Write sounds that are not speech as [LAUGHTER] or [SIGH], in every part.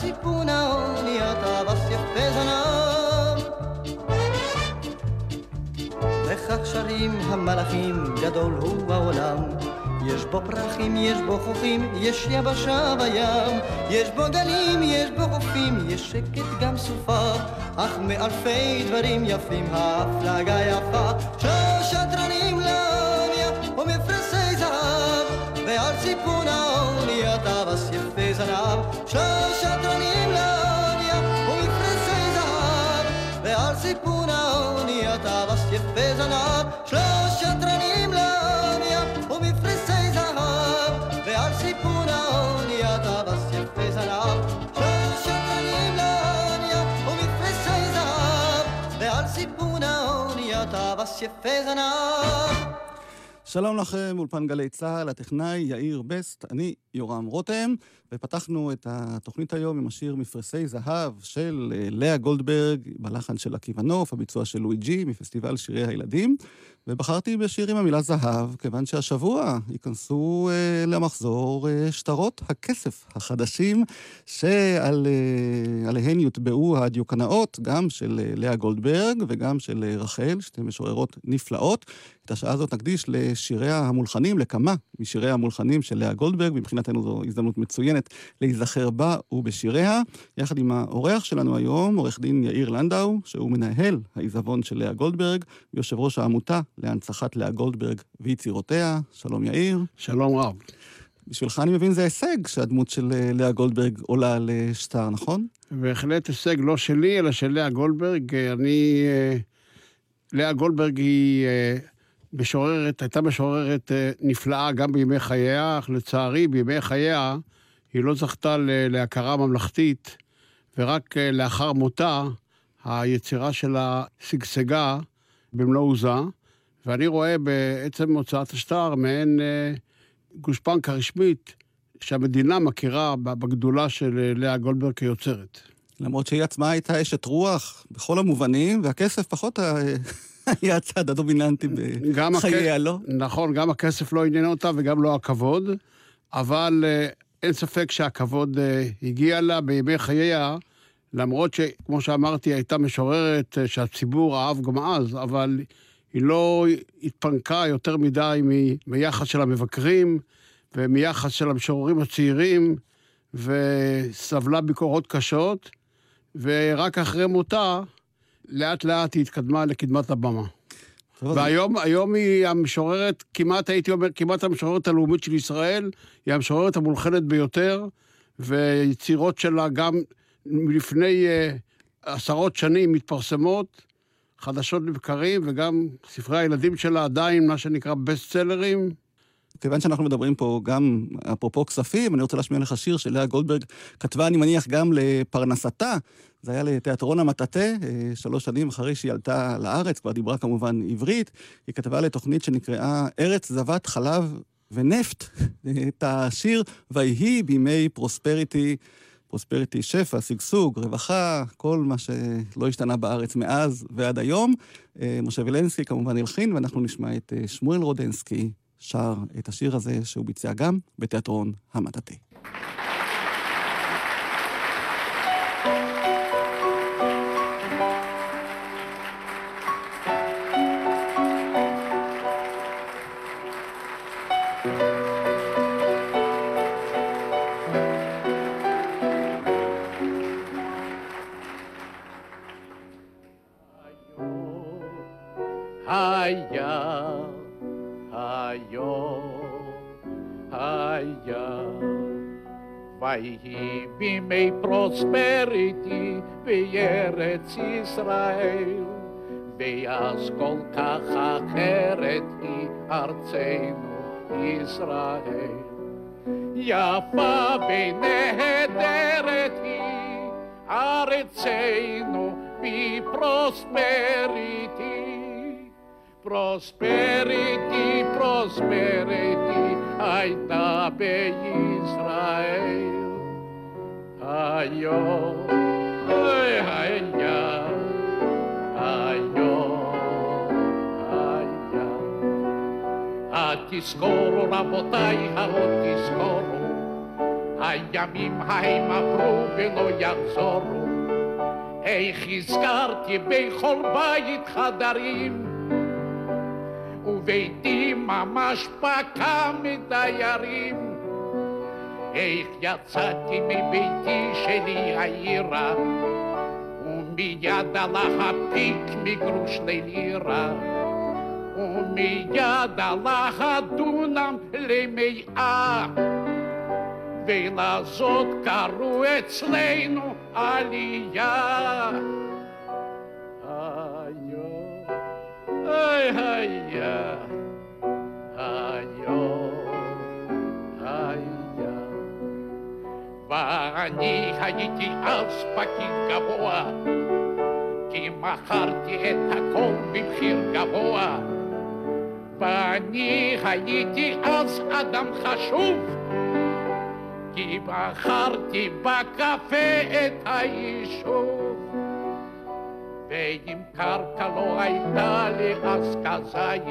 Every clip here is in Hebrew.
ציפון האוניית אבס יפה זנב. וכך שרים המלאכים, גדול הוא בעולם. יש בו פרחים, יש בו חופים, יש יבשה בים, יש בו גלים, יש בו חופים, יש שקט גם סופה, אך מאלפי דברים יפים ההפלגה יפה. שלוש שדרנים לאוניה ומפרסי זהב, ועל סיפון האונייה טווס יפה זנב. שלושה תרנים לאונייה ומפרשי זהב, ועל סיפון האונייה טווס יפה זנב. שלושה תרנים לאונייה ומפרשי זהב, ועל סיפון האונייה טווס יפה זנב. שלושה תרנים לאונייה ומפרשי זהב, ועל סיפון האונייה טווס יפה זנב. שלום לכם, אולפן גלי צה"ל, הטכנאי יאיר בסט, אני יורם רותם, ופתחנו את התוכנית היום עם השיר מפרסי זהב של אה, לאה גולדברג, בלחן של עקיבא נוף, הביצוע של לואי ג'י מפסטיבל שירי הילדים, ובחרתי בשיר עם המילה זהב, כיוון שהשבוע ייכנסו אה, למחזור אה, שטרות הכסף החדשים, שעליהן יוטבעו הדיוקנאות, גם של אה, לאה גולדברג וגם של אה, רחל, שתי משוררות נפלאות. את השעה הזאת נקדיש לשיריה המולחנים, לכמה משיריה המולחנים של לאה גולדברג, מבחינתנו זו הזדמנות מצוינת להיזכר בה ובשיריה, יחד עם האורח שלנו היום, עורך דין יאיר לנדאו, שהוא מנהל העיזבון של לאה גולדברג, ויושב ראש העמותה להנצחת לאה גולדברג ויצירותיה. שלום יאיר. שלום רב. בשבילך אני מבין זה הישג שהדמות של אה, לאה גולדברג עולה לשטר, נכון? בהחלט הישג לא שלי, אלא של לאה גולדברג. אני... אה, לאה גולדברג היא אה, משוררת, הייתה משוררת נפלאה גם בימי חייה, אך לצערי בימי חייה היא לא זכתה להכרה ממלכתית, ורק לאחר מותה היצירה שלה שגשגה במלוא עוזה, ואני רואה בעצם הוצאת השטר מעין גושפנקה רשמית שהמדינה מכירה בגדולה של לאה גולדברג כיוצרת. למרות שהיא עצמה הייתה אשת רוח בכל המובנים, והכסף פחות [LAUGHS] היה הצד הדומיננטי בחייה, הכ... לא? נכון, גם הכסף לא עניין אותה וגם לא הכבוד, אבל uh, אין ספק שהכבוד uh, הגיע לה בימי חייה, למרות שכמו שאמרתי, הייתה משוררת uh, שהציבור אהב גם אז, אבל היא לא התפנקה יותר מדי מיחס של המבקרים ומיחס של המשוררים הצעירים, וסבלה ביקורות קשות, ורק אחרי מותה, לאט לאט היא התקדמה לקדמת הבמה. והיום היום היא המשוררת, כמעט הייתי אומר, כמעט המשוררת הלאומית של ישראל, היא המשוררת המולחנת ביותר, ויצירות שלה גם לפני uh, עשרות שנים מתפרסמות, חדשות לבקרים, וגם ספרי הילדים שלה עדיין, מה שנקרא בסט סלרים. כיוון שאנחנו מדברים פה גם, אפרופו כספים, אני רוצה להשמיע לך שיר שלאה גולדברג כתבה, אני מניח, גם לפרנסתה. זה היה לתיאטרון המטאטה, אה, שלוש שנים אחרי שהיא עלתה לארץ, כבר דיברה כמובן עברית. היא כתבה לתוכנית שנקראה ארץ זבת חלב ונפט, [LAUGHS] את השיר "ויהי בימי פרוספריטי". פרוספריטי, שפע, שגשוג, רווחה, כל מה שלא השתנה בארץ מאז ועד היום. אה, משה וילנסקי כמובן הלחין, ואנחנו נשמע את אה, שמואל רודנסקי שר את השיר הזה שהוא ביצע גם בתיאטרון המטאטה. ישראל, ואז כל כך אחרת היא ארצנו ישראל. יפה ונהדרת היא ארצנו בפרוספריטי. פרוספריטי, פרוספריטי הייתה בישראל. היום, אוי התזכורו רבותיי, התזכורו, הימים ההם עברו ולא יחזורו. איך הזכרתי בכל בית חדרים, וביתי ממש פקע מדיירים. איך יצאתי מביתי שלי העירה, ומיד הלך הפיק מגרוש ללירה. ומיד הלך הדונם למאה, ולזאת קראו אצלנו עלייה. היו, היי היה, היו, היה. ואני הייתי אז פקיד גבוה, כי מכרתי את הכל במחיר גבוה. ואני הייתי אז אדם חשוב, כי בחרתי בקפה את היישוב. ואם קרקע לא הייתה לי אז כזית,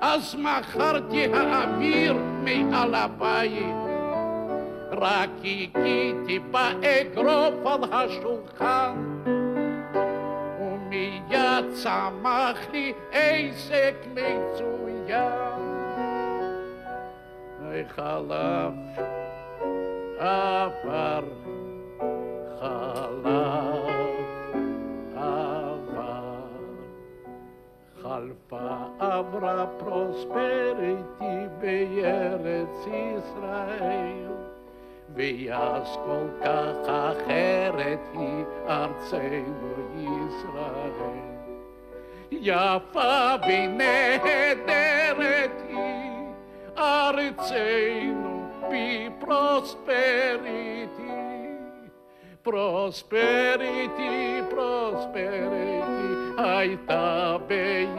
אז מכרתי האוויר מעל הבית. רק הכיתי באגרוף על השולחן. צמח לי עסק מצוין. חלף עבר, חלף עבר. חלפה עברה פרוספריטי בארץ ישראל. ואז כל כך אחרת היא ארצנו ישראל. יפה ונהדרת היא ארצנו בפרוספריטי. פרוספריטי, פרוספריטי הייתה בישראל.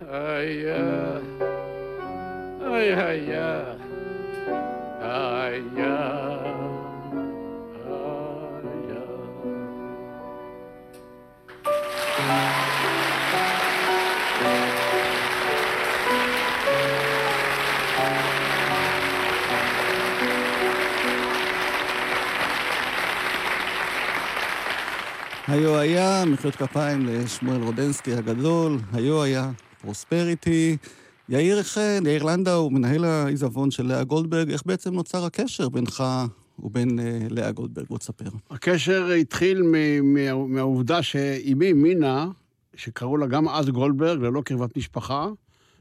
היה, היה, היה. היו היה, מחיאות כפיים לשמואל רודנסקי הגדול, היו היה, פרוספריטי. יאיר חן, יאיר לנדאו, מנהל העיזבון של לאה גולדברג, איך בעצם נוצר הקשר בינך ובין uh, לאה גולדברג? בוא תספר. הקשר התחיל מ- מה- מהעובדה שאימי מינה, שקראו לה גם אז גולדברג, ללא קרבת משפחה,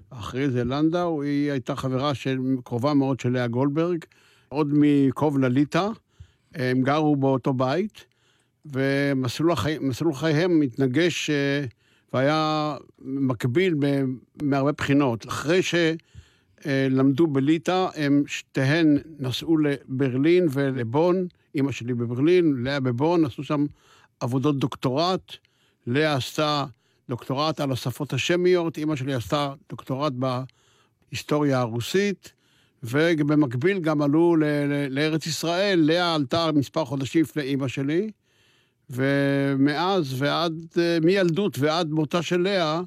אחרי זה לנדאו, היא הייתה חברה של, קרובה מאוד של לאה גולדברג, עוד מקוב לליטא, הם גרו באותו בית, ומסלול החי, מסלול חייהם התנגש אה, והיה מקביל מהרבה בחינות. אחרי שלמדו בליטא, הם שתיהן נסעו לברלין ולבון, אימא שלי בברלין, לאה בבון, עשו שם עבודות דוקטורט. לאה עשתה דוקטורט על השפות השמיות, אימא שלי עשתה דוקטורט בהיסטוריה הרוסית, ובמקביל גם עלו לארץ ישראל. לאה עלתה מספר חודשים לפני אימא שלי, ומאז ועד, אה, מילדות ועד מותה של לאה,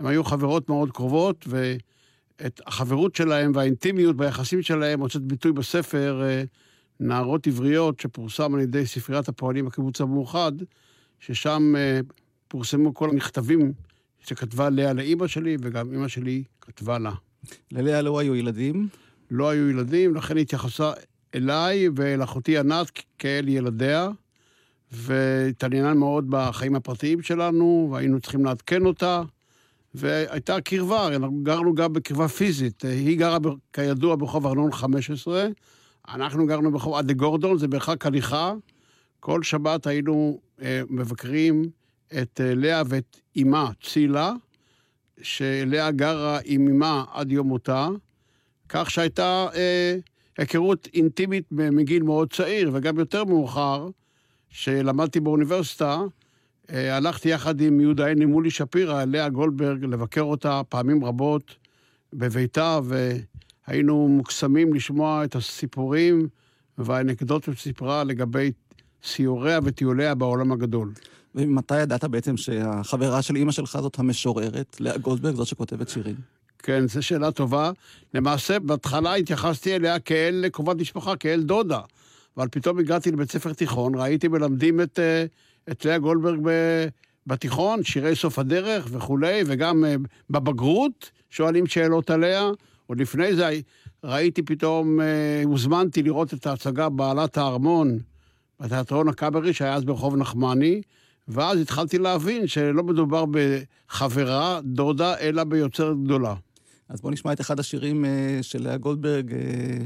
הן היו חברות מאוד קרובות, ואת החברות שלהם והאינטימיות ביחסים שלהם מוצאת ביטוי בספר אה, נערות עבריות, שפורסם על ידי ספריית הפועלים בקיבוץ המאוחד, ששם אה, פורסמו כל המכתבים שכתבה לאה לאימא שלי, וגם אימא שלי כתבה לה. ללאה לא היו ילדים, לא היו ילדים, לכן היא התייחסה אליי ואל אחותי ענת כאל ילדיה, והתעניינה מאוד בחיים הפרטיים שלנו, והיינו צריכים לעדכן אותה, והייתה קרבה, אנחנו גרנו גם בקרבה פיזית. היא גרה, כידוע, ברחוב ארנון 15, אנחנו גרנו ברחוב עדה גורדון, זה מרחק הליכה. כל שבת היינו אה, מבקרים את אה, לאה ואת אמה, צילה, שלאה גרה עם אמה עד יום מותה. כך שהייתה אה, היכרות אינטימית מגיל מאוד צעיר, וגם יותר מאוחר, שלמדתי באוניברסיטה, אה, הלכתי יחד עם יהודה עיני מולי שפירא, לאה גולדברג, לבקר אותה פעמים רבות בביתה, והיינו מוקסמים לשמוע את הסיפורים והאנקדוטות שסיפרה לגבי סיוריה וטיוליה בעולם הגדול. ומתי ידעת בעצם שהחברה של אימא שלך זאת המשוררת, לאה גולדברג, זאת שכותבת שירים? כן, זו שאלה טובה. למעשה, בהתחלה התייחסתי אליה כאל קרובת משפחה, כאל דודה. אבל פתאום הגעתי לבית ספר תיכון, ראיתי מלמדים את, אה, את לאה גולדברג בתיכון, שירי סוף הדרך וכולי, וגם אה, בבגרות שואלים שאלות עליה. עוד לפני זה ראיתי פתאום, אה, הוזמנתי לראות את ההצגה בעלת הארמון בתיאטרון הקאברי, שהיה אז ברחוב נחמני, ואז התחלתי להבין שלא מדובר בחברה, דודה, אלא ביוצרת גדולה. אז בואו נשמע את אחד השירים אה, של לאה גולדברג, אה,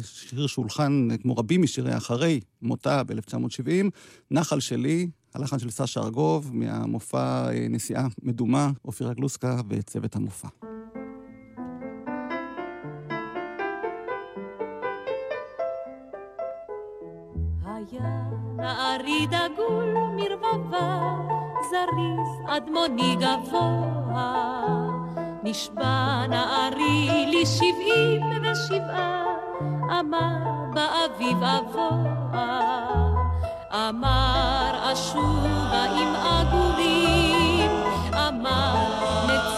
שיר שהולחן אה, כמו רבים משיריה אחרי מותה ב-1970, נחל שלי, הלחן של סשה ארגוב, מהמופע נסיעה מדומה, אופירה גלוסקה וצוות המופע. נערי דגול מרבבה, זריז אדמוני גבוה. נשבע נערי לי שבעים ושבעה, אמר באביב אבוה. אמר אשובה עם עגורים, אמר נצא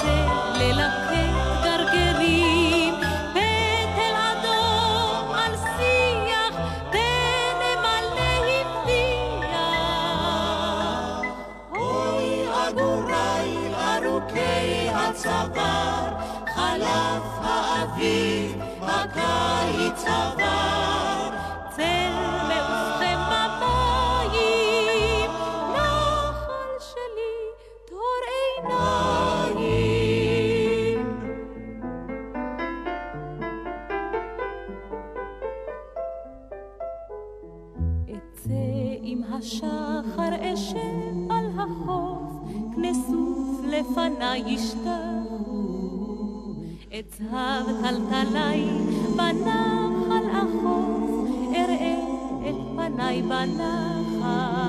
הצוואר, חלף האביב, הקיץ עבר. צל מעופכם במים, נחל שלי, טהור עיניים. אצא עם השחר אשב על החוף, כנסוף לפניי ישתחו. אצהב טלטלי בנחל אחוף, אראה את פניי בנחל.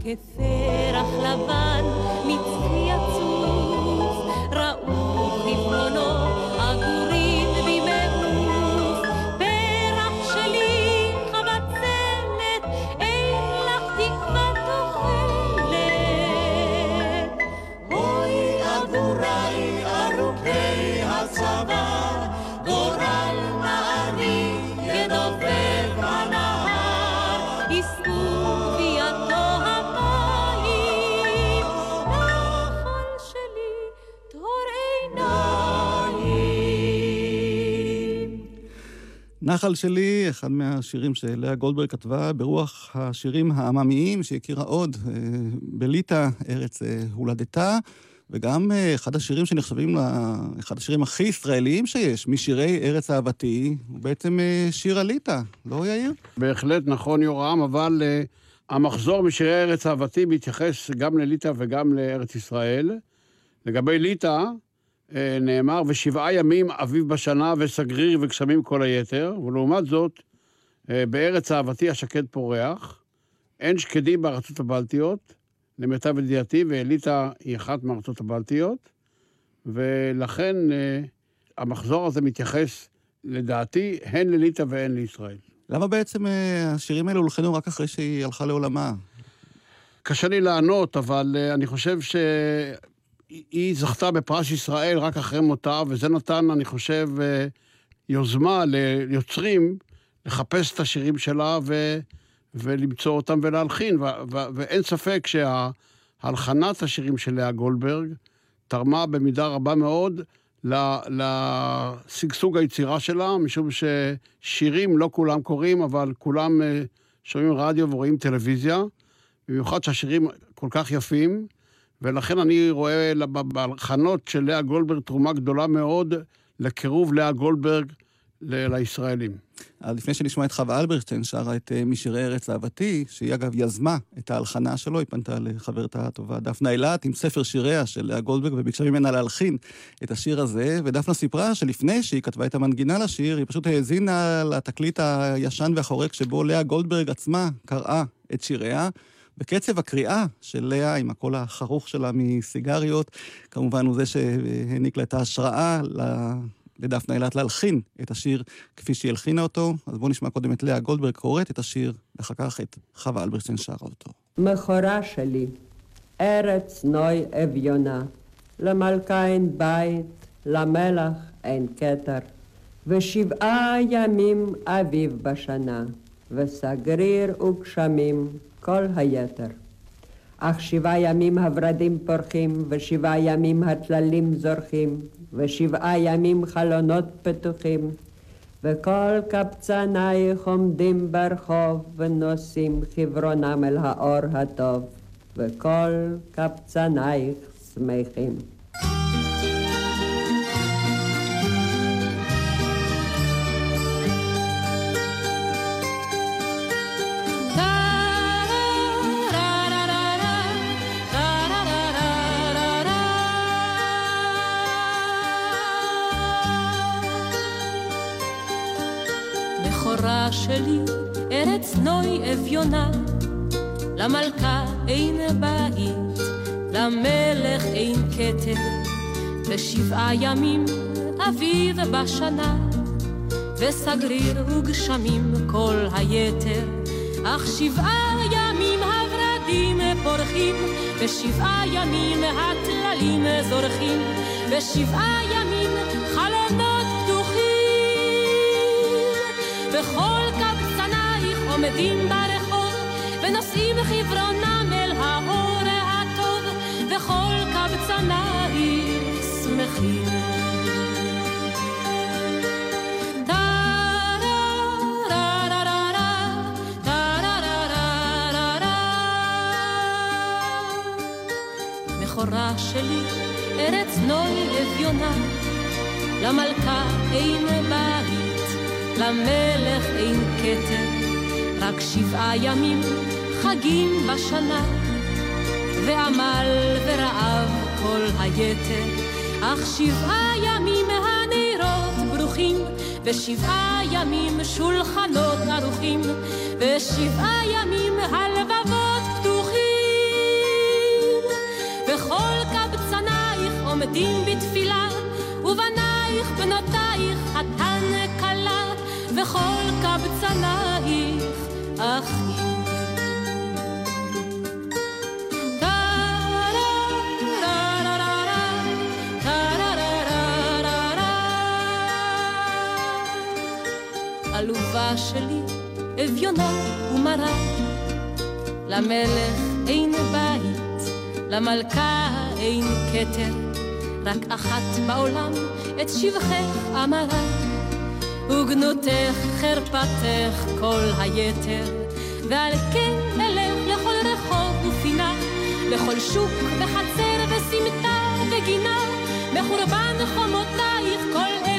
כפרח לבן מצחי יצוף, ראו נחל שלי, אחד מהשירים שלאה גולדברג כתבה ברוח השירים העממיים שהכירה עוד אה, בליטא, ארץ אה, הולדתה, וגם אה, אחד השירים שנחשבים לאחד השירים הכי ישראליים שיש, משירי ארץ אהבתי, הוא בעצם שיר הליטא, לא יאיר? בהחלט נכון, יורם, אבל המחזור משירי ארץ אהבתי מתייחס גם לליטא וגם לארץ ישראל. לגבי ליטא, נאמר, ושבעה ימים אביב בשנה וסגריר וגשמים כל היתר, ולעומת זאת, uh, בארץ אהבתי השקד פורח, אין שקדים בארצות הבלטיות, למיטב ידיעתי, וליטא היא אחת מהארצות הבלטיות, ולכן uh, המחזור הזה מתייחס, לדעתי, הן לליטא והן לישראל. למה בעצם אה, השירים האלה הולחנו רק אחרי שהיא הלכה לעולמה? קשה לי לענות, אבל אני חושב שהיא זכתה בפרס ישראל רק אחרי מותה, וזה נתן, אני חושב, uh, יוזמה ליוצרים לחפש את השירים שלה ו, ולמצוא אותם ולהלחין. ו, ו, ואין ספק שהלחנת השירים של לאה גולדברג תרמה במידה רבה מאוד לשגשוג היצירה שלה, משום ששירים לא כולם קוראים, אבל כולם אה, שומעים רדיו ורואים טלוויזיה, במיוחד שהשירים כל כך יפים, ולכן אני רואה בהלחנות של לאה גולדברג תרומה גדולה מאוד לקירוב לאה גולדברג ל- לישראלים. אז לפני שנשמע את חווה אלברשטיין, שרה את אה, משירי ארץ אהבתי, שהיא אגב יזמה את ההלחנה שלו, היא פנתה לחברתה הטובה דפנה אילת עם ספר שיריה של לאה גולדברג, וביקשה ממנה להלחין את השיר הזה, ודפנה סיפרה שלפני שהיא כתבה את המנגינה לשיר, היא פשוט האזינה לתקליט הישן והחורק שבו לאה גולדברג עצמה קראה את שיריה. וקצב הקריאה של לאה, עם הקול החרוך שלה מסיגריות, כמובן הוא זה שהעניק לה את ההשראה לדפנה אילת להלחין את השיר כפי שהיא הלחינה אותו. אז בואו נשמע קודם את לאה גולדברג קוראת את השיר, ואחר כך את חווה אלברשטיין שרה אותו. מכורה שלי, ארץ נוי אביונה, למלכה אין בית, למלך אין כתר, ושבעה ימים אביב בשנה, וסגריר וגשמים כל היתר. אך שבעה ימים הורדים פורחים, ושבעה ימים הטללים זורחים, ושבעה ימים חלונות פתוחים, וכל קבצנייך עומדים ברחוב, ונושאים חברונם אל האור הטוב, וכל קבצנייך שמחים. שלי, ארץ נוי אביונה, למלכה אין בית, למלך אין כתר, בשבעה ימים אביב בשנה, וסגריר וגשמים כל היתר, אך שבעה ימים הורדים פורחים, בשבעה ימים הטללים זורחים, בשבעה עומדים ברחוב, ונושאים חברונם אל האור הטוב, וכל קבצנייך שמחים. טה-רה-רה-רה-רה, טה-רה-רה-רה-רה-רה. בכורה שלי, ארץ נוי אביונה, למלכה אין בית, למלך אין כתר, רק שבעה ימים חגים בשנה, ועמל ורעב כל היתר, אך שבעה ימים הנרות ברוכים, ושבעה ימים שולחנות ערוכים, ושבעה ימים הלבבות פתוחים. וכל קבצנייך עומדים בתפילה, ובנייך בנותייך חתן כלה, וכל קבצנייך אחים. עלובה שלי, אביונה ומרה, למלך אין בית, למלכה אין כתר, רק אחת בעולם את שבחך אמרה, וגנותך חרפתך כל היתר, ועל כן אלך לכל רחוב ופינה, לכל שוק וחצר וסמטה וגינה, בחורבן חומותייך כל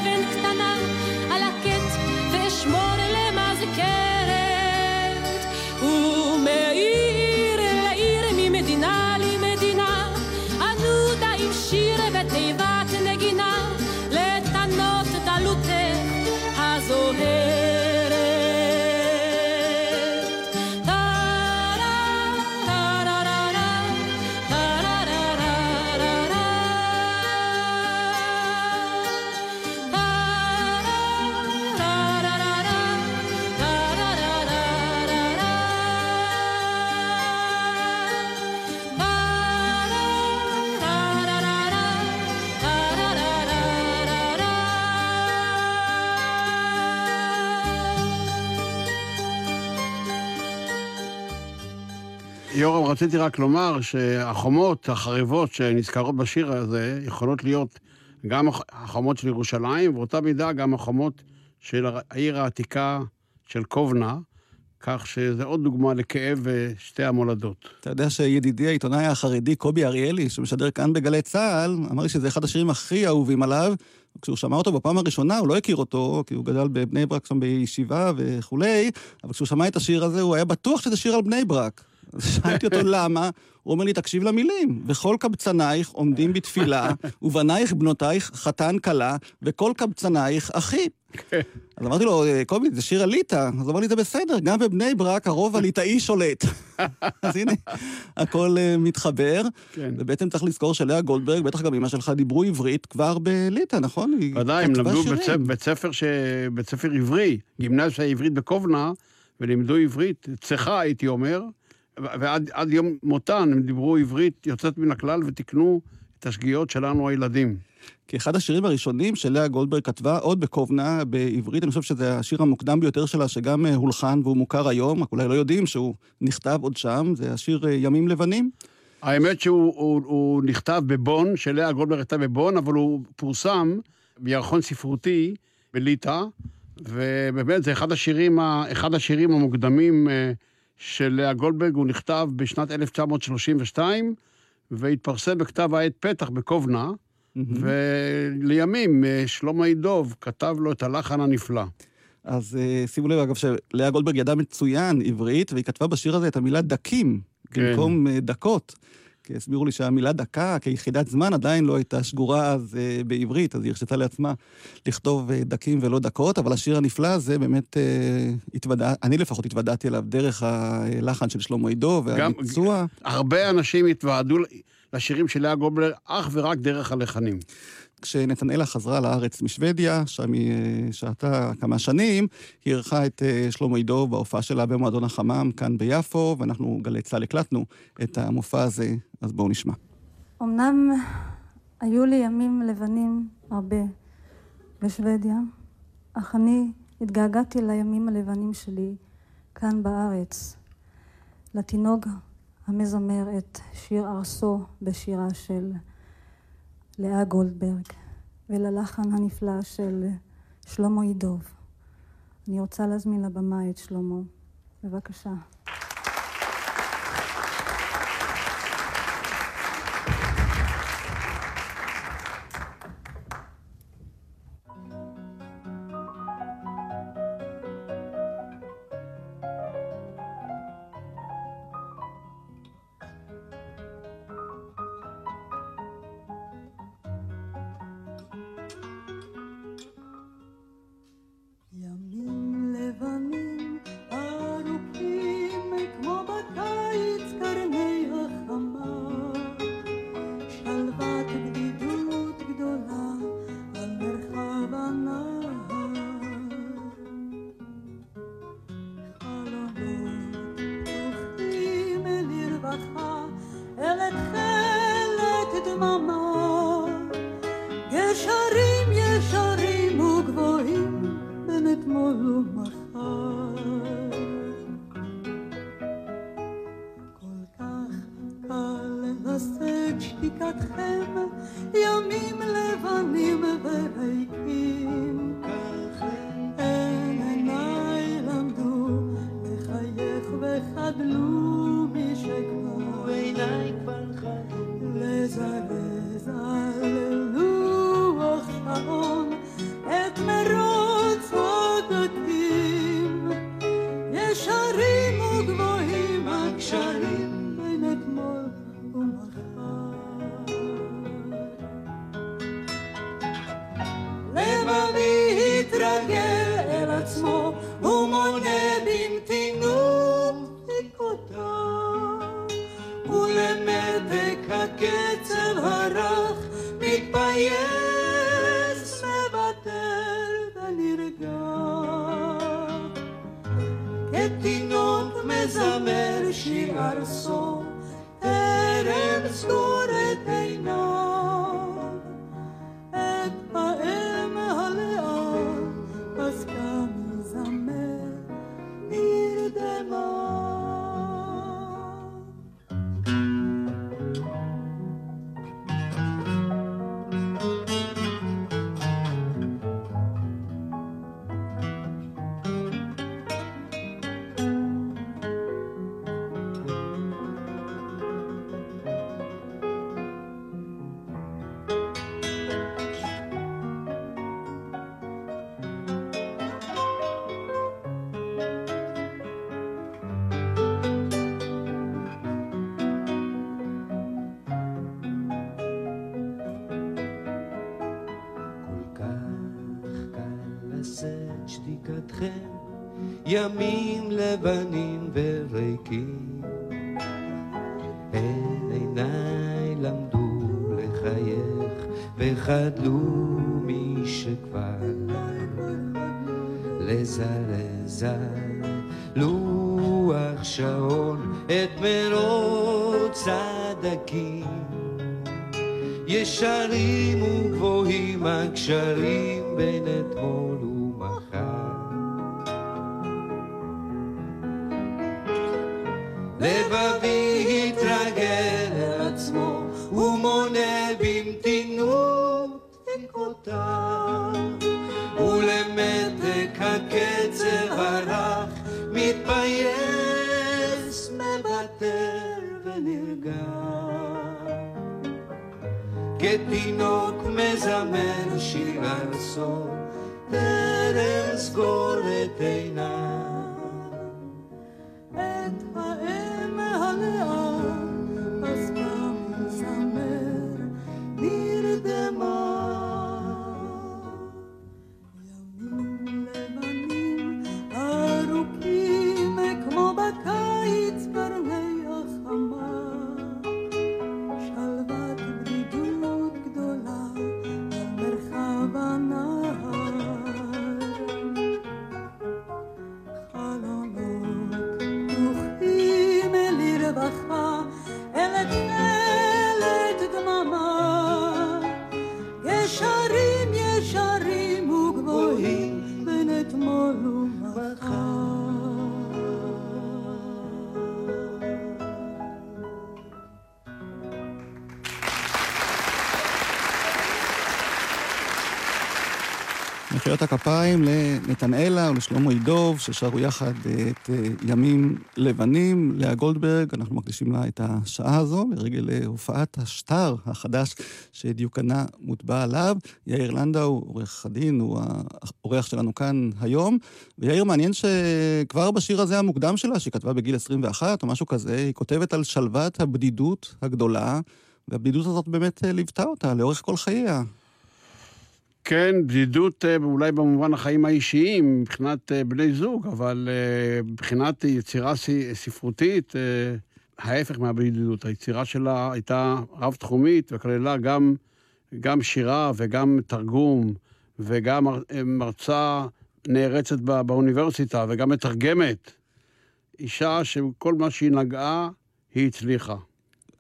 רציתי רק לומר שהחומות החרבות שנזכרות בשיר הזה יכולות להיות גם הח- החומות של ירושלים, ובאותה מידה גם החומות של העיר העתיקה של קובנה, כך שזה עוד דוגמה לכאב אה, שתי המולדות. אתה יודע שידידי העיתונאי החרדי קובי אריאלי, שמשדר כאן בגלי צה"ל, אמר לי שזה אחד השירים הכי אהובים עליו. כשהוא שמע אותו בפעם הראשונה, הוא לא הכיר אותו, כי הוא גדל בבני ברק שם בישיבה וכולי, אבל כשהוא שמע את השיר הזה, הוא היה בטוח שזה שיר על בני ברק. שאלתי אותו למה, הוא אומר לי, תקשיב למילים. וכל קבצנייך עומדים בתפילה, ובנייך בנותייך חתן כלה, וכל קבצנייך אחי. אז אמרתי לו, קובי, זה שיר הליטא. אז הוא אמר לי, זה בסדר, גם בבני ברק הרוב הליטאי שולט. [LAUGHS] אז הנה, הכל אה, מתחבר. כן. ובעצם צריך לזכור שלאה גולדברג, בטח גם אמא שלך, דיברו עברית כבר בליטא, נכון? ודאי, הם למדו. בית ספר- בית ספר, ש... בית ספר עברי, גימנסיה עברית בקובנה, ולימדו עברית, צחה הייתי אומר, ועד עד יום מותן הם דיברו עברית יוצאת מן הכלל ותיקנו את השגיאות שלנו הילדים. כאחד השירים הראשונים שלאה גולדברג כתבה עוד בקובנה בעברית, אני חושב שזה השיר המוקדם ביותר שלה, שגם אה, הולחן והוא מוכר היום, רק אולי לא יודעים שהוא נכתב עוד שם, זה השיר אה, ימים לבנים. האמת שהוא הוא, הוא נכתב בבון, שלאה גולדברג הייתה בבון, אבל הוא פורסם בירחון ספרותי בליטא, ובאמת זה אחד השירים, אחד השירים המוקדמים אה, של לאה גולדברג, הוא נכתב בשנת 1932, והתפרסם בכתב העת פתח בקובנה, ולימים אה, שלמה ידוב כתב לו את הלחן הנפלא. אז אה, שימו לב, אגב, שלאה גולדברג ידעה מצוין עברית, והיא כתבה בשיר הזה את המילה דקים, כן. במקום אה, דקות. כי הסבירו לי שהמילה דקה כיחידת זמן עדיין לא הייתה שגורה אז אה, בעברית, אז היא הרשתה לעצמה לכתוב אה, דקים ולא דקות, אבל השיר הנפלא הזה באמת אה, התוודע, אני לפחות התוודעתי אליו דרך הלחן של שלמה עידו והביצוע. הרבה אנשים התוועדו לשירים של לאה גולדברג אך ורק דרך הלחנים. כשנתנאלה חזרה לארץ משוודיה, שם היא אה, שהתה כמה שנים, היא אירחה את אה, שלמה עידו בהופעה שלה במועדון החמם כאן ביפו, ואנחנו גלי צה"ל הקלטנו את המופע הזה, אז בואו נשמע. אמנם היו לי ימים לבנים הרבה בשוודיה, אך אני התגעגעתי לימים הלבנים שלי כאן בארץ, לתינוק המזמר את שיר ארסו בשירה של לאה גולדברג, וללחן הנפלא של שלמה ידוב. אני רוצה להזמין לבמה את שלמה. בבקשה. ימים לבנים וריקים. אין עיניי למדו לחייך, וחדלו משכבר לזרז על לוח שעון את מרוץ הדקים. ישרים וגבוהים הקשרים בין אתמול הכפיים לנתנאלה ולשלמה ידוב, ששרו יחד את אה, ימים לבנים. לאה גולדברג, אנחנו מקדישים לה את השעה הזו, לרגל אה, הופעת השטר החדש שדיוקנה מוטבע עליו. יאיר לנדאו, עורך הדין, הוא האורח שלנו כאן היום. ויאיר, מעניין שכבר בשיר הזה המוקדם שלה, שהיא כתבה בגיל 21 או משהו כזה, היא כותבת על שלוות הבדידות הגדולה, והבדידות הזאת באמת אה, ליוותה אותה לאורך כל חייה. כן, בדידות אה, אולי במובן החיים האישיים, מבחינת אה, בני זוג, אבל אה, מבחינת יצירה ספרותית, ההפך מהבדידות. היצירה שלה הייתה רב-תחומית וכללה גם, גם שירה וגם תרגום וגם מר- מרצה נערצת בא- באוניברסיטה וגם מתרגמת. אישה שכל מה שהיא נגעה, היא הצליחה.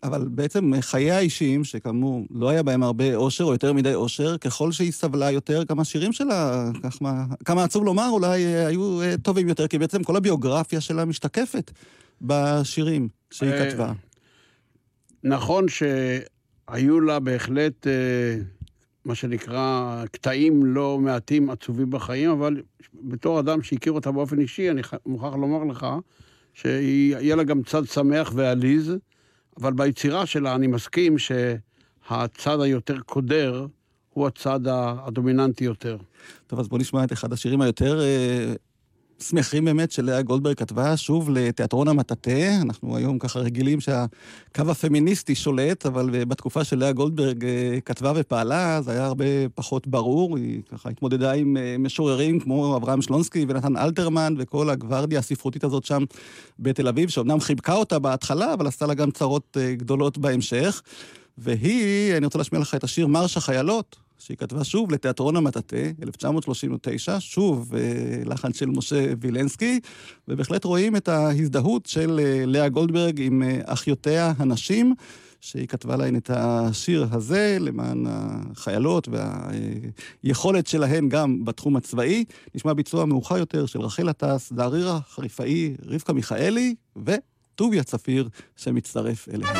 אבל בעצם חייה האישיים, שכאמור לא היה בהם הרבה אושר או יותר מדי אושר, ככל שהיא סבלה יותר, גם השירים שלה, כך מה, כמה עצוב לומר, אולי אה, היו אה, טובים יותר, כי בעצם כל הביוגרפיה שלה משתקפת בשירים שהיא אה, כתבה. נכון שהיו לה בהחלט, מה שנקרא, קטעים לא מעטים עצובים בחיים, אבל בתור אדם שהכיר אותה באופן אישי, אני מוכרח לומר לך שיהיה לה גם צד שמח ועליז, אבל ביצירה שלה אני מסכים שהצד היותר קודר הוא הצד הדומיננטי יותר. טוב, אז בואו נשמע את אחד השירים היותר אה, שמחים באמת של לאה גולדברג כתבה שוב לתיאטרון המטאטה. אנחנו היום ככה רגילים שהקו הפמיניסטי שולט, אבל אה, בתקופה של לאה גולדברג אה, כתבה ופעלה, זה היה הרבה פחות ברור. היא ככה התמודדה עם אה, משוררים כמו אברהם שלונסקי ונתן אלתרמן וכל הגוורדיה הספרותית הזאת שם בתל אביב, שאומנם חיבקה אותה בהתחלה, אבל עשתה לה גם צרות גדולות בהמשך. והיא, אני רוצה להשמיע לך את השיר מרש החיילות, שהיא כתבה שוב לתיאטרון המטאטה, 1939, שוב אה, לחן של משה וילנסקי, ובהחלט רואים את ההזדהות של אה, לאה גולדברג עם אה, אחיותיה הנשים, שהיא כתבה להן את השיר הזה למען החיילות והיכולת שלהן גם בתחום הצבאי. נשמע ביצוע מאוחר יותר של רחל עטס, דהרירה חריפאי, רבקה מיכאלי וטוביה צפיר שמצטרף אליהם.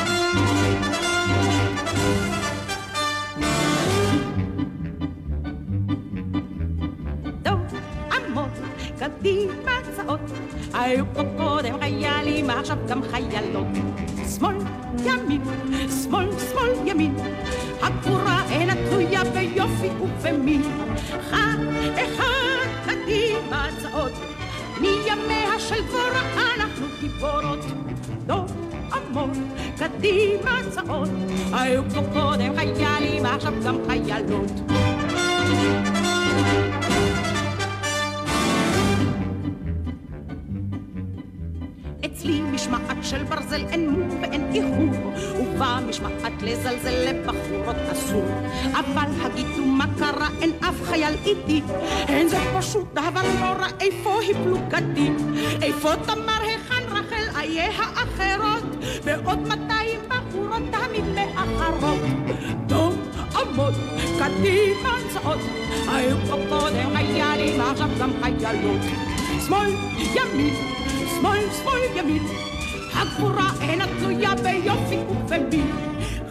היו פה קודם חיילים, עכשיו גם חיילות. שמאל, ימין, שמאל, שמאל, ימין, הגבורה אינה תלויה ביופי ובמין. אחד, אחד, קדימה צעות, מימיה של דבורה אנחנו גיבורות. טוב, עמוד, קדימה צעות, היו פה קודם חיילים, עכשיו גם חיילות. של ברזל אין מו ואין איחור, ובמשמעת לזלזל לבחורות אסור. אבל הגידו מה קרה, אין אף חייל איתי. אין זה פשוט, אבל נורא, איפה היא פלוגתי? איפה תמר, היכן רחל, איה האחרות? ועוד 200 בחורות תמיד מאחרות. דום עמוד, קדימה צעוד. היו פה קודם חיילים, עכשיו גם חיילות. שמאל, ימין, שמאל, שמאל, ימין. הגבורה אינה תלויה ביופי ובמין.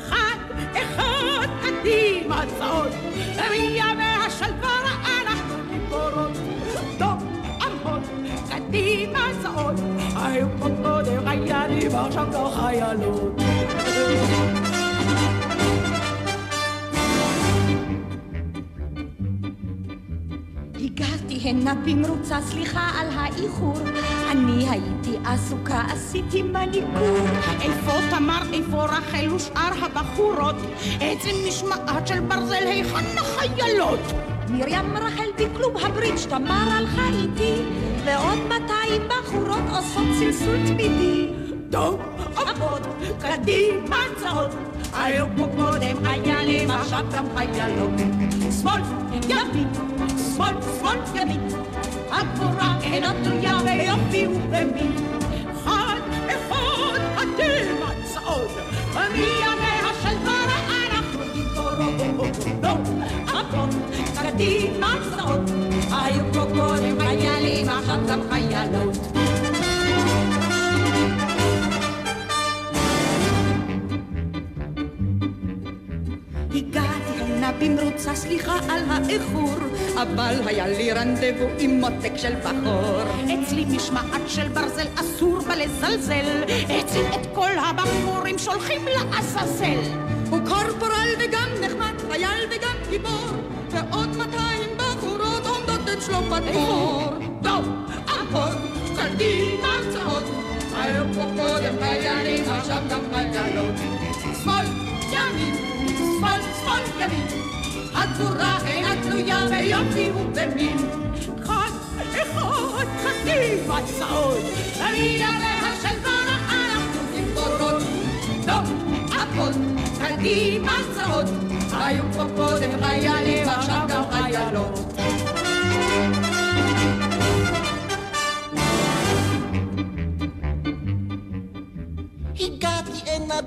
חד, אחד, קדימה צעוד. מימי השלווה אנחנו גיבורות. טוב, עמוד, קדימה צעוד. היו פה קודם חיילים, עכשיו לא חיילות. הגעתי הנה במרוצה, סליחה על האיחור. אני הייתי עסוקה, עשיתי מניקור. איפה תמר, איפה רחל ושאר הבחורות? איזה משמעת של ברזל, היכן החיילות? מרים רחל בקלוב הברידג', תמר הלכה איתי, ועוד 200 בחורות עושות סלסול תמידי. טוב, עבוד, קדימה צעוד. היו פה קודם חיילים, עכשיו גם חיילות. שמאל, ימין, שמאל, שמאל, ימין. הגבורה אינה תלויה ביופי ובמין. חד, אחד, קדימה צעוד. מימי השלווה אנחנו גיבורות. עבוד, קדימה צעוד. היו פה קודם חיילים, עכשיו גם חיילות. במרוצה, סליחה על האיחור, אבל היה לי רנדבו עם מותק של בחור. אצלי משמעת של ברזל אסור בה לזלזל, אצלי את כל הבחורים שולחים לעזאזל. הוא קורפורל וגם נחמד, חייל וגם גיבור, ועוד 200 בחורות עומדות אצלו בתור. טוב, עמוד, קדימה צעוד, היו פה קודם חיילים, עכשיו גם חיילות. שמאל, ימין, שמאל, שמאל, ימין. הגבורה אינה תלויה ביופי ובמין. חד, אחד, קדימה צעוד. של ברה אנחנו גיבורות. טוב, עבוד, קדימה צעוד. היו פה קודם חיילים, עכשיו גם חיילות.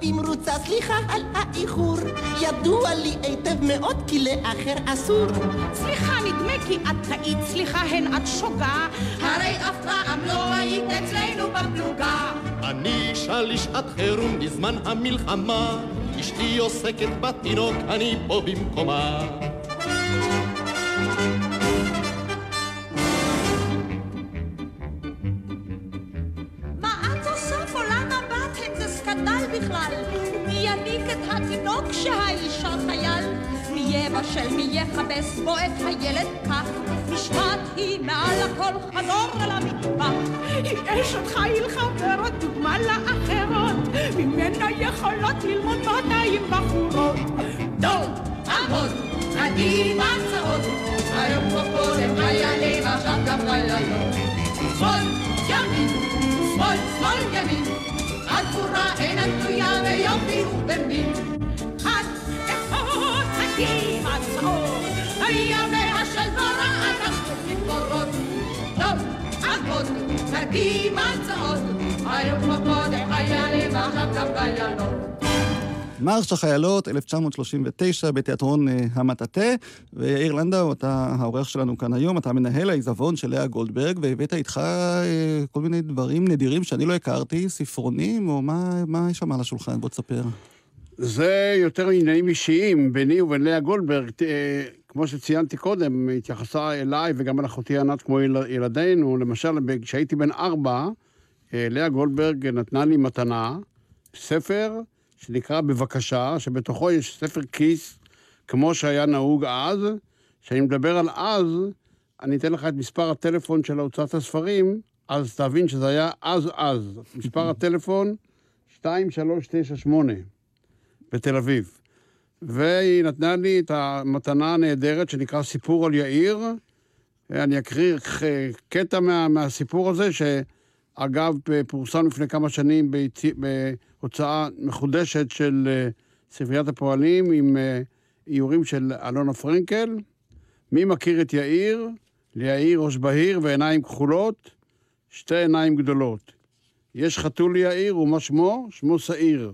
במרוצה, סליחה על האיחור. ידוע לי היטב מאוד כי לאחר אסור. סליחה, נדמה כי את טעית, סליחה, הן את שוגה. הרי אף פעם לא היית אצלנו בפלוגה. אני שליש עד חירום בזמן המלחמה, אשתי עוסקת בתינוק, אני פה במקומה. סקנדל בכלל. מי יניק את התינוק שהאישה חייל? מי יבשל, מי יכבס בו את הילד כך? משמעת היא מעל הכל חזור אל המטבח. היא אשת חיל חברות, דוגמה לאחרות. ממנה יכולות ללמוד 200 בחורות. דום, עמוד, קדימה צעוד. היום פה קודם חיילים, עכשיו גם חיילות. שמאל, ימין, שמאל, שמאל, ימין. הגבורה אינה תלויה ביופי ובמין. חד, אחד, קדימה צעוד. הימי השלווה אנחנו גיבורות. טוב, עבוד, קדימה צעוד. היום פה קודם חיילים, עכשיו גם חיילות. מרש החיילות, 1939, בתיאטרון אה, המטאטה. ויאיר לנדאו, אתה העורך שלנו כאן היום, אתה מנהל העיזבון של לאה גולדברג, והבאת איתך אה, כל מיני דברים נדירים שאני לא הכרתי, ספרונים, או מה, מה יש שם על השולחן? בוא תספר. זה יותר עניינים אישיים ביני ובין לאה גולדברג. אה, כמו שציינתי קודם, התייחסה אליי וגם אל אחותי ענת כמו יל- ילדינו. למשל, כשהייתי בן ארבע, אה, לאה גולדברג נתנה לי מתנה, ספר שנקרא בבקשה, שבתוכו יש ספר כיס, כמו שהיה נהוג אז. כשאני מדבר על אז, אני אתן לך את מספר הטלפון של הוצאת הספרים, אז תבין שזה היה אז אז. מספר הטלפון 2398 בתל אביב. והיא נתנה לי את המתנה הנהדרת שנקרא סיפור על יאיר. אני אקריא קטע מה, מהסיפור הזה, שאגב, פורסם לפני כמה שנים בהוצאה מחודשת של אה, ספריית הפועלים עם אה, איורים של אלונה פרנקל. מי מכיר את יאיר? ליאיר ראש בהיר ועיניים כחולות, שתי עיניים גדולות. יש חתול יאיר, ומה שמו? שמו שעיר.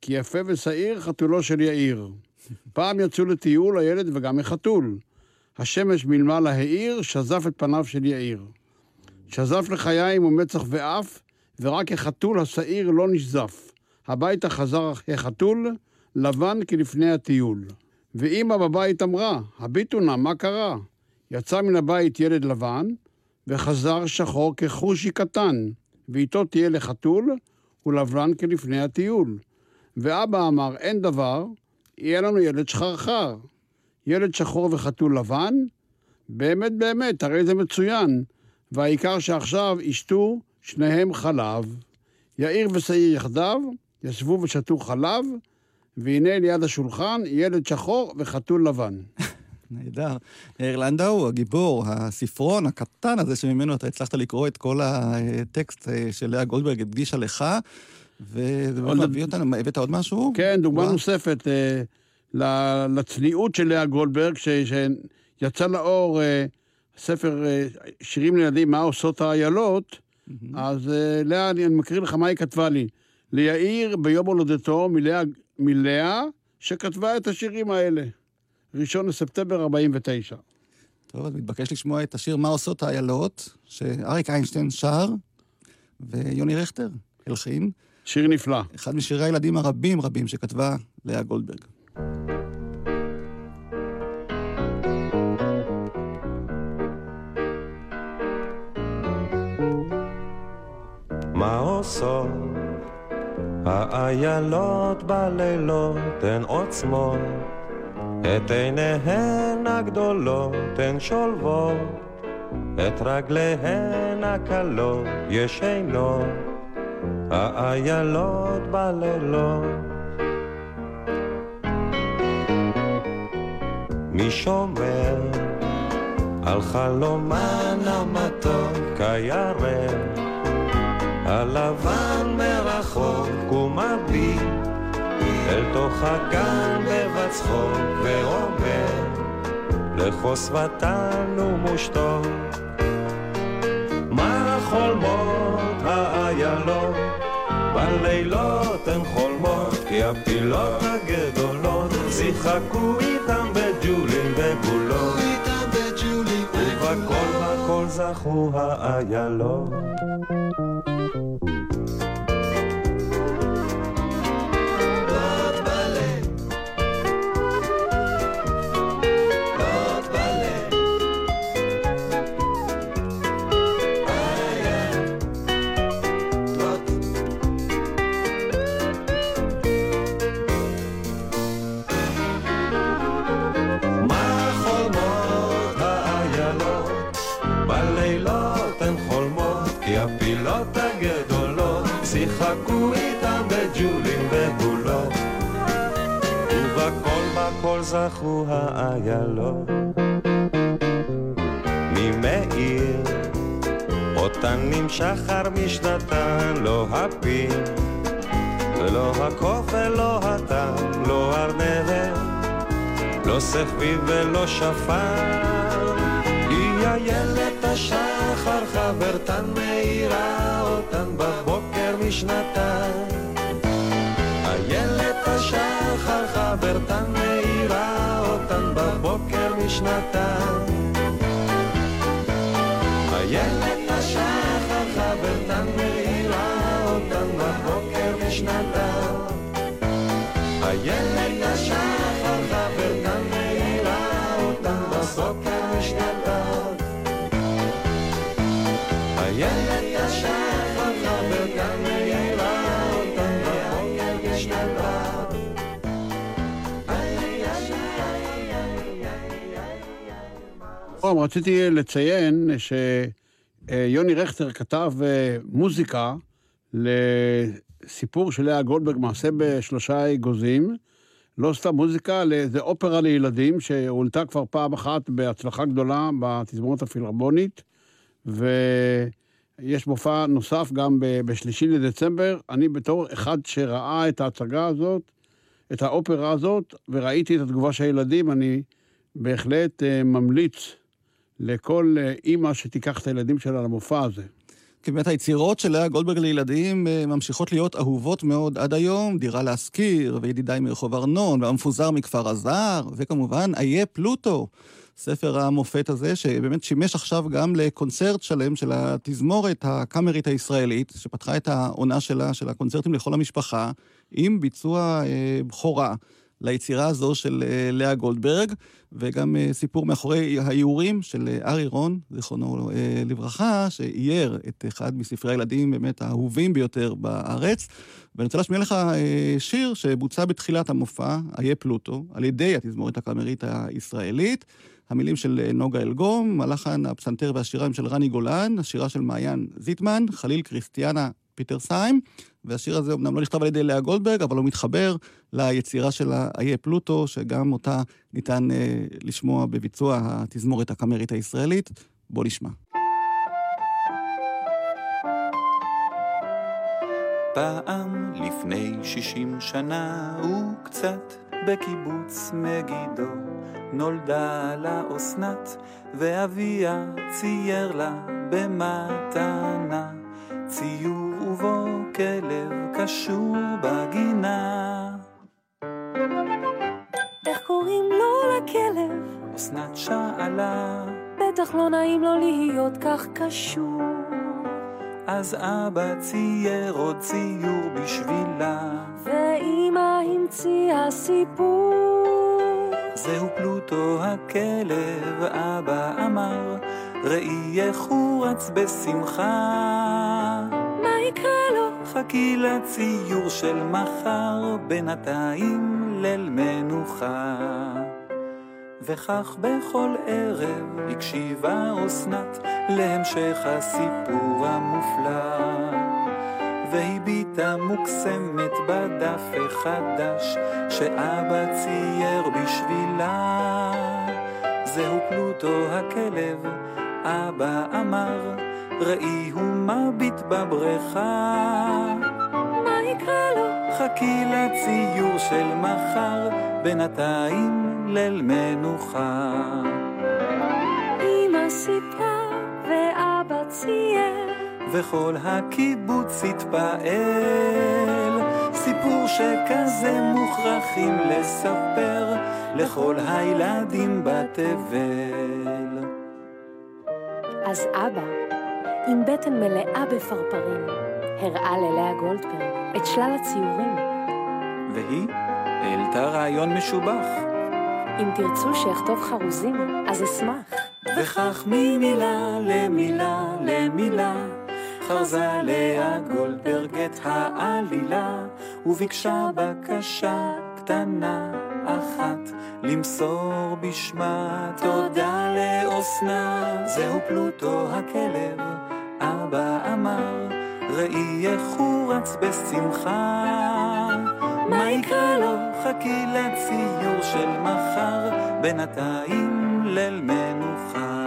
כי יפה ושעיר חתולו של יאיר. פעם יצאו לטיול הילד וגם החתול. השמש מלמעלה האיר, שזף את פניו של יאיר. שזף לחיים ומצח ואף, ורק החתול השעיר לא נשזף. הביתה חזר החתול, לבן כלפני הטיול. ואימא בבית אמרה, הביטו נא, מה קרה? יצא מן הבית ילד לבן, וחזר שחור כחושי קטן, ואיתו תהיה לחתול, ולבן כלפני הטיול. ואבא אמר, אין דבר, יהיה לנו ילד שחרחר. ילד שחור וחתול לבן? באמת באמת, הרי זה מצוין. והעיקר שעכשיו ישתו שניהם חלב. יאיר ושעיר יחדיו, ישבו ושתו חלב, והנה ליד השולחן ילד שחור וחתול לבן. [LAUGHS] נהדר. יאיר לנדאו, הגיבור, הספרון הקטן הזה שממנו אתה הצלחת לקרוא את כל הטקסט אה, שלאה גולדברג הדגישה לך, וזה באמת מביא אותנו, הבאת עוד משהו? כן, דוגמה. נוספת אה, לצניעות של לאה גולדברג, שיצא לאור אה, ספר אה, שירים לילדים, מה עושות האיילות, אז אה, לאה, אני אני מקריא לך מה היא כתבה לי. ליאיר ביום הולדתו מלאה, מלאה, שכתבה את השירים האלה. ראשון לספטמבר 49. טוב, אז מתבקש לשמוע את השיר "מה עושות האיילות", שאריק איינשטיין שר, ויוני רכטר הלחין. שיר נפלא. אחד משירי הילדים הרבים רבים שכתבה לאה גולדברג. מה עושות? האיילות בלילות הן עוצמות את עיניהן הגדולות הן שולבות. את רגליהן הקלות ישנות האיילות בלילות. מי שומר על חלומן המתוק הירק הלבן מרחוק ומביט אל תוך הגן בבצחוק ואומר לחוסבתן ומושתו. מה חולמות האיילות בלילות הן חולמות כי הפילות הגדולות שיחקו איתם בג'ולים ובולות ובכל הכל זכו האיילות כי הפילות הגדולות שיחקו איתם בג'ולים ובולות. ובכל בכל זכו האיילות. ממאיר, אותן נמשך שחר משנתן, לא הפיל, ולא הקוף ולא הטעם, לא ארנבת. לא סחביב ולא שפר, היא איילת השחר, חברתן מאירה אותן בבוקר משנתן. איילת השחר, חברתן מאירה אותן בבוקר משנתן. רום, רציתי לציין שיוני רכטר כתב אה, מוזיקה לסיפור של לאה גולדברג, מעשה בשלושה אגוזים. לא סתם מוזיקה, זה אופרה לילדים שהועלתה כבר פעם אחת בהצלחה גדולה בתזמורת הפילהרמונית, ויש מופע נוסף גם בשלישי לדצמבר. אני בתור אחד שראה את ההצגה הזאת, את האופרה הזאת, וראיתי את התגובה של הילדים, אני בהחלט אה, ממליץ לכל אה, אימא שתיקח את הילדים שלה למופע הזה. כי באמת היצירות של לאה גולדברג לילדים אה, ממשיכות להיות אהובות מאוד עד היום, דירה להשכיר, וידידיי מרחוב ארנון, והמפוזר מכפר הזר, וכמובן, איה פלוטו. ספר המופת הזה, שבאמת שימש עכשיו גם לקונצרט שלם של התזמורת הקאמרית הישראלית, שפתחה את העונה שלה, של הקונצרטים לכל המשפחה, עם ביצוע אה, בכורה ליצירה הזו של אה, לאה גולדברג, וגם אה, סיפור מאחורי האיורים של אה, ארי רון, זיכרונו לברכה, שאייר את אחד מספרי הילדים באמת האהובים ביותר בארץ. ואני רוצה להשמיע לך שיר שבוצע בתחילת המופע, איה פלוטו, על ידי התזמורת הקאמרית הישראלית. המילים של נוגה אלגום, הלחן, הפסנתר והשירה של רני גולן, השירה של מעיין זיטמן, חליל קריסטיאנה פיטרסיים, והשיר הזה אמנם לא נכתב על ידי לאה גולדברג, אבל הוא מתחבר ליצירה של האיה פלוטו, שגם אותה ניתן אה, לשמוע בביצוע התזמורת הקאמרית הישראלית. בוא נשמע. פעם לפני שישים שנה וקצת בקיבוץ מגידו נולדה לה אסנת ואביה צייר לה במתנה ציור ובו כלב קשור בגינה איך קוראים לו לכלב? אסנת שאלה בטח לא נעים לו להיות כך קשור. אז אבא צייר עוד ציור בשבילה ואמא המציאה סיפור. זהו פלוטו הכלב, אבא אמר, ראי איך הוא רץ בשמחה. חכי לציור של מחר, בינתיים ליל מנוחה. וכך בכל ערב הקשיבה אסנת להמשך הסיפור המופלא. והביטה מוקסמת בדף החדש שאבא צייר בשבילה. זהו פלוטו הכלב, אבא אמר, ראי הוא מביט בבריכה. מה יקרה לו? חכי לציור של מחר, בינתיים ליל מנוחה. אמא סיפרה ואבא צייר. וכל הקיבוץ התפעל. סיפור שכזה מוכרחים לספר לכל הילדים בתבל. אז אבא, עם בטן מלאה בפרפרים, הראה ללאה גולדברג את שלל הציורים. והיא העלתה רעיון משובח. אם תרצו שאכתוב חרוזים, אז אשמח. וכך ממילה למילה למילה חרזה לאה גולדברג את העלילה וביקשה בקשה קטנה אחת למסור בשמה תודה לאסנה זהו פלוטו הכלב אבא אמר ראי איך הוא רץ בשמחה מה יקרה לו? חכי לציור של מחר בינתיים ליל מנוחה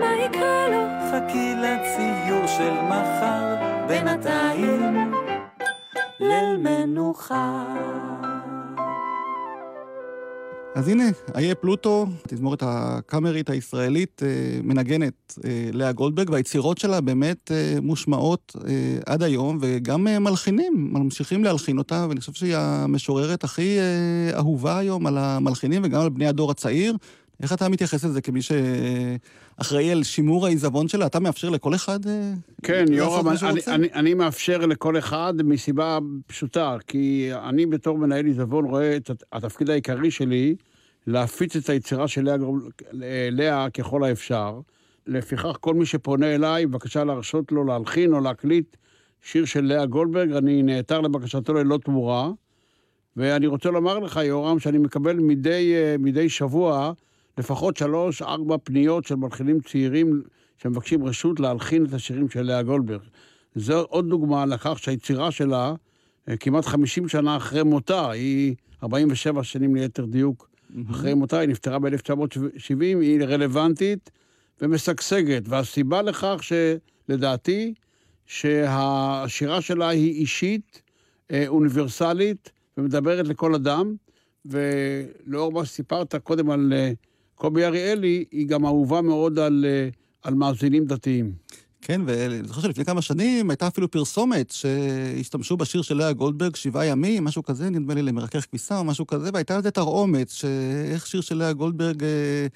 מה יקרה לו? חכי לציור של מחר, בינתיים ליל מנוחה. אז הנה, איה פלוטו, התזמורת הקאמרית הישראלית, אה, מנגנת אה, לאה גולדברג, והיצירות שלה באמת אה, מושמעות עד היום, וגם מלחינים, ממשיכים להלחין אותה, ואני חושב שהיא המשוררת הכי אהובה היום על המלחינים וגם על בני הדור הצעיר. איך אתה מתייחס לזה כמי שאחראי על שימור העיזבון שלה? אתה מאפשר לכל אחד כן, יורם, אני, אני, אני מאפשר לכל אחד מסיבה פשוטה, כי אני בתור מנהל עיזבון רואה את התפקיד העיקרי שלי להפיץ את היצירה של לאה, לאה ככל האפשר. לפיכך, כל מי שפונה אליי, בבקשה להרשות לו להלחין או להקליט שיר של לאה גולדברג, אני נעתר לבקשתו ללא תמורה. ואני רוצה לומר לך, יורם, שאני מקבל מדי, מדי שבוע לפחות שלוש, ארבע פניות של מלחינים צעירים שמבקשים רשות להלחין את השירים של לאה גולדברג. זו עוד דוגמה לכך שהיצירה שלה, אה, כמעט 50 שנה אחרי מותה, היא 47 שנים ליתר דיוק mm-hmm. אחרי מותה, היא נפטרה ב-1970, היא רלוונטית ומשגשגת. והסיבה לכך שלדעתי, שהשירה שלה היא אישית, אה, אוניברסלית, ומדברת לכל אדם, ולאור מה שסיפרת קודם על אה, קובי אריאלי, היא גם אהובה מאוד על, על מאזינים דתיים. כן, ואני זוכר שלפני כמה שנים הייתה אפילו פרסומת שהשתמשו בשיר של לאה גולדברג, שבעה ימים, משהו כזה, נדמה לי למרכך כביסה או משהו כזה, והייתה על זה תרעומת, שאיך שיר של לאה גולדברג אה,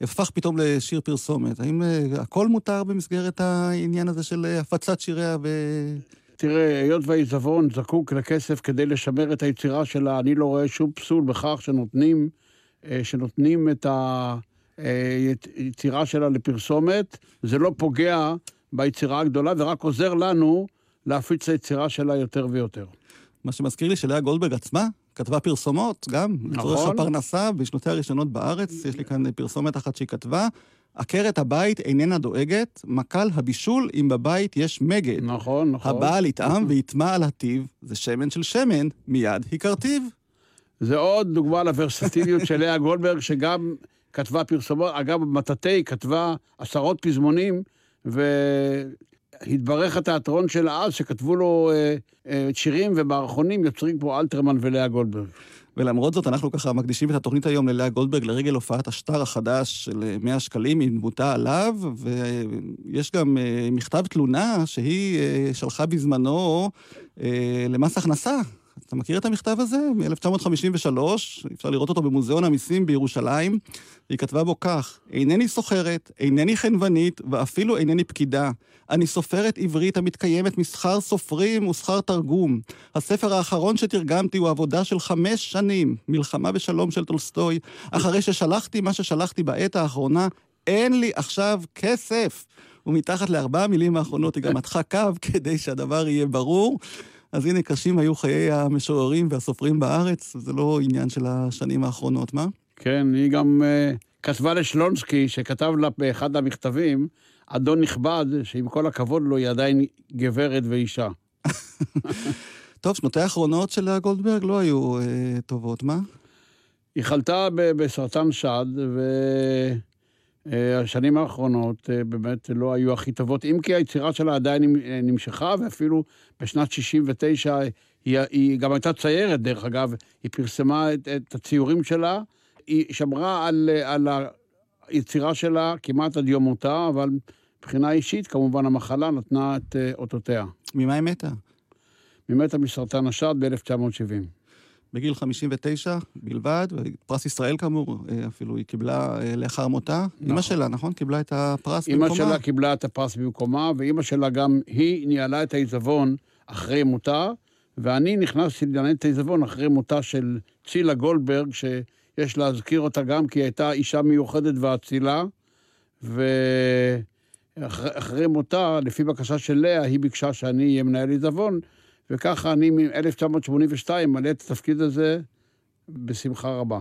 הפך פתאום לשיר פרסומת. האם אה, הכל מותר במסגרת העניין הזה של אה, הפצת שיריה ו... תראה, היות והעיזבון זקוק לכסף כדי לשמר את היצירה שלה, אני לא רואה שום פסול בכך שנותנים, אה, שנותנים את היצירה שלה לפרסומת. זה לא פוגע ביצירה הגדולה, ורק עוזר לנו להפיץ את היצירה שלה יותר ויותר. מה שמזכיר לי שלאה גולדברג עצמה כתבה פרסומות, גם, לצורך נכון. הפרנסה, בשנותיה הראשונות בארץ. יש לי כאן פרסומת אחת שהיא כתבה. עקרת הבית איננה דואגת, מקל הבישול אם בבית יש מגד. נכון, נכון. הבעל יטעם ויטמע על הטיב, זה שמן של שמן, מיד היכרתיו. זה עוד דוגמה לוורסטיליות של לאה גולדברג, שגם כתבה פרסומות, אגב, מטאטא היא כתבה עשרות פזמונים, והתברך התיאטרון שלה אז, שכתבו לו אה, אה, שירים ומערכונים יוצרים כמו אלתרמן ולאה גולדברג. ולמרות זאת, אנחנו ככה מקדישים את התוכנית היום ללאה גולדברג לרגל הופעת השטר החדש של 100 שקלים עם דמותה עליו, ויש גם אה, מכתב תלונה שהיא אה, שלחה בזמנו אה, למס הכנסה. אתה מכיר את המכתב הזה? מ-1953, אפשר לראות אותו במוזיאון המיסים בירושלים. היא כתבה בו כך: אינני סוחרת, אינני חנוונית, ואפילו אינני פקידה. אני סופרת עברית המתקיימת משכר סופרים ושכר תרגום. הספר האחרון שתרגמתי הוא עבודה של חמש שנים, מלחמה ושלום של טולסטוי. אחרי ששלחתי מה ששלחתי בעת האחרונה, אין לי עכשיו כסף. ומתחת לארבע המילים האחרונות היא גם מתחה קו כדי שהדבר יהיה ברור. אז הנה, קשים היו חיי המשוררים והסופרים בארץ, זה לא עניין של השנים האחרונות, מה? כן, היא גם uh, כתבה לשלונסקי, שכתב לה באחד המכתבים, אדון נכבד, שעם כל הכבוד לו, היא עדיין גברת ואישה. [LAUGHS] טוב, שנותיה האחרונות של לאה גולדברג לא היו אה, טובות, מה? היא חלתה בסרטן שד, והשנים האחרונות אה, באמת לא היו הכי טובות, אם כי היצירה שלה עדיין אה, נמשכה, ואפילו בשנת 69 היא, היא גם הייתה ציירת, דרך אגב, היא פרסמה את, את הציורים שלה, היא שמרה על, אה, על היצירה שלה כמעט עד יום מותה, אבל מבחינה אישית, כמובן המחלה נתנה את אה, אותותיה. ממה היא מתה? היא מתה מסרטן השד ב-1970. בגיל 59 בלבד, ופרס ישראל כאמור, אה, אפילו היא קיבלה אה, לאחר מותה. נכון. אימא שלה, נכון? קיבלה את הפרס אימא במקומה. שלה קיבלה את הפרס במקומה, ואימא שלה גם, היא ניהלה את העיזבון אחרי מותה, ואני נכנסתי לנהל את העיזבון אחרי מותה של צילה גולדברג, שיש להזכיר אותה גם כי היא הייתה אישה מיוחדת ואצילה, ואחרי מותה, לפי בקשה של לאה, היא ביקשה שאני אהיה מנהל עיזבון, וככה אני מ-1982 מלא את התפקיד הזה בשמחה רבה.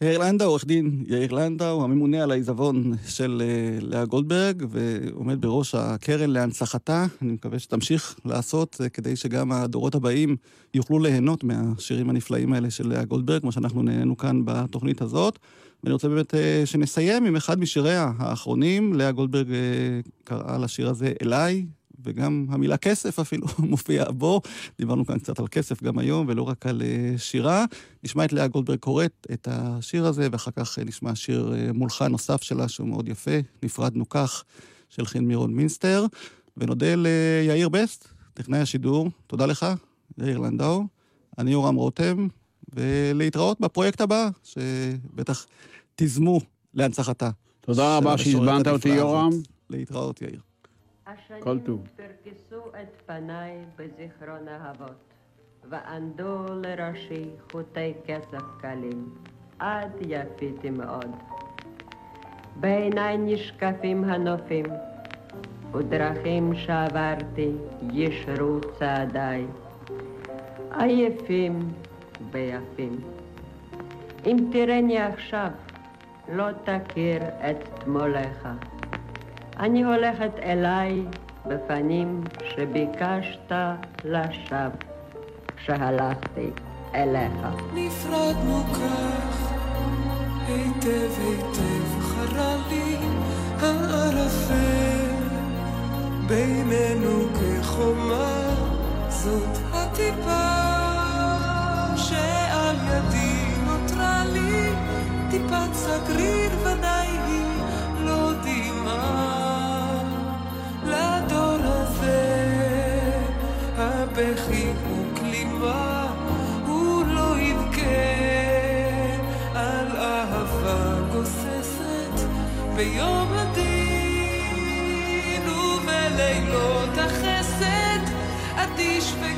יאיר לנדאו, עורך דין יאיר לנדאו, הממונה על העיזבון של אה, לאה גולדברג, ועומד בראש הקרן להנצחתה. אני מקווה שתמשיך לעשות אה, כדי שגם הדורות הבאים יוכלו ליהנות מהשירים הנפלאים האלה של לאה גולדברג, כמו שאנחנו נהנינו כאן בתוכנית הזאת. ואני רוצה באמת אה, שנסיים עם אחד משיריה האחרונים. לאה גולדברג אה, קראה לשיר הזה אליי, וגם המילה כסף אפילו [LAUGHS] מופיעה בו. דיברנו כאן קצת על כסף גם היום, ולא רק על uh, שירה. נשמע את לאה גולדברג קוראת את השיר הזה, ואחר כך uh, נשמע שיר uh, מולחן נוסף שלה, שהוא מאוד יפה, נפרדנו כך, של חן מירון מינסטר. ונודה ליאיר בסט, טכנאי השידור. תודה לך, יאיר לנדאו. אני יורם רותם, ולהתראות בפרויקט הבא, שבטח תיזמו להנצחתה. תודה רבה שהזמנת אותי, יורם. להתראות, יאיר. כל טוב. פרקסו את פניי בזיכרון אהבות, וענדו לראשי חוטי קצף קלים, עד יפיתי מאוד. בעיניי נשקפים הנופים, ודרכים שעברתי ישרו צעדיי, עייפים ויפים. אם תראני עכשיו, לא תכיר את תמולך. אני הולכת אליי בפנים שביקשת לשווא כשהלכתי אליך. נפרדנו כך, היטב היטב חרה לי הערפל, בינינו כחומה, זאת הטיפה שעל ידי נותרה לי, טיפת סגריר ודאי ביום הדין ובלילות החסד. את תשפקי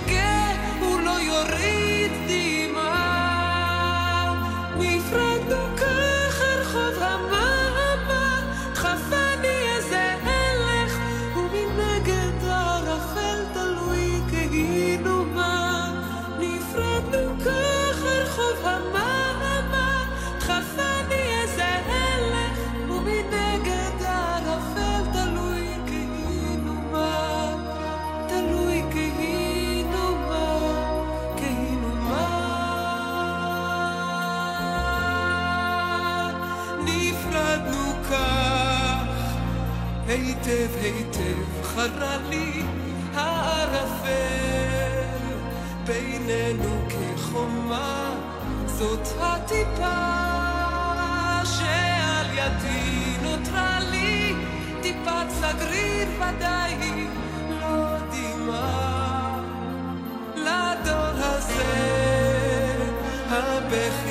היטב היטב חרה לי הערפל. בינינו כחומה זאת הטיפה שעל ידי נותרה לי. טיפת סגריר ודאי לא דימה לדור הזה הבכי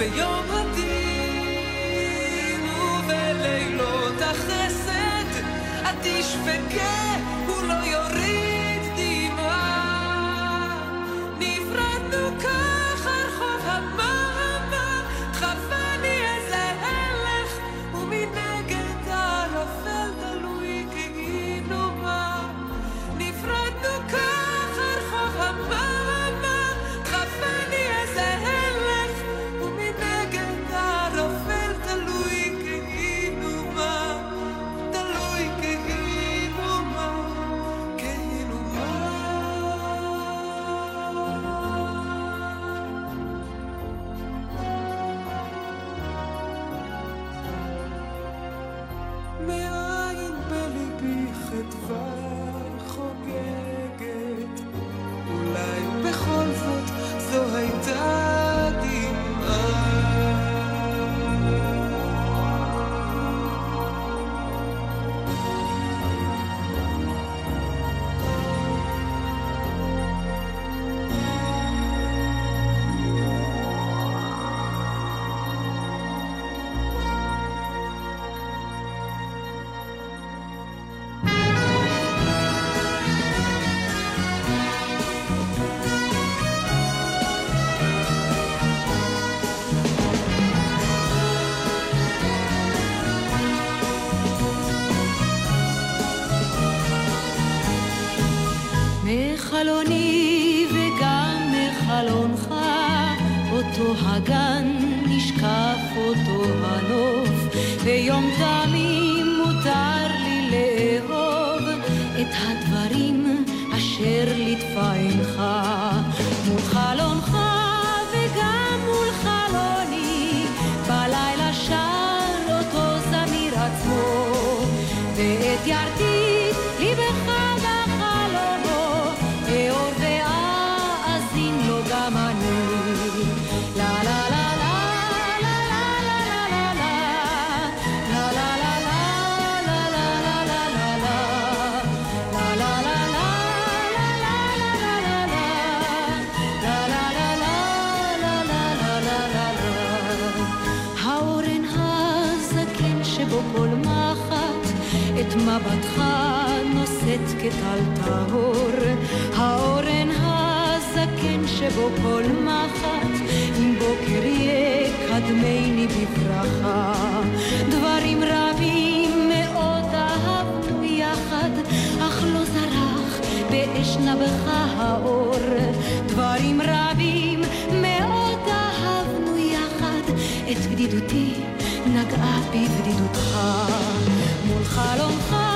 ביום הדין ובלילות החסד את תשבקי מבטך נושאת כטל טהור, האורן הזקן שבו כל מחט, אם בוקר יהיה קדמני בברכה. דברים רבים מאוד אהבנו יחד, אך לא זרח באש נבך האור. דברים רבים מאוד אהבנו יחד, את בדידותי נגעה בבדידותך. חלומך.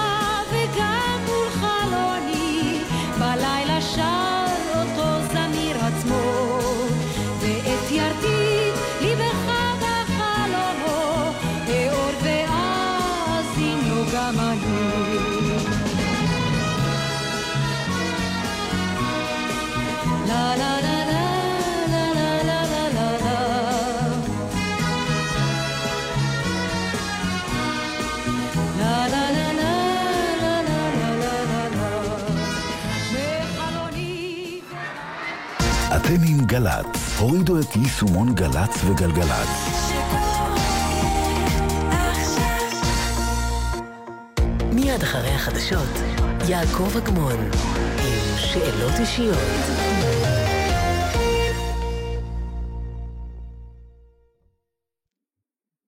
גל"צ. הורידו את יישומון גל"צ וגלגלצ. מיד אחרי החדשות, יעקב אגמון, עם שאלות אישיות.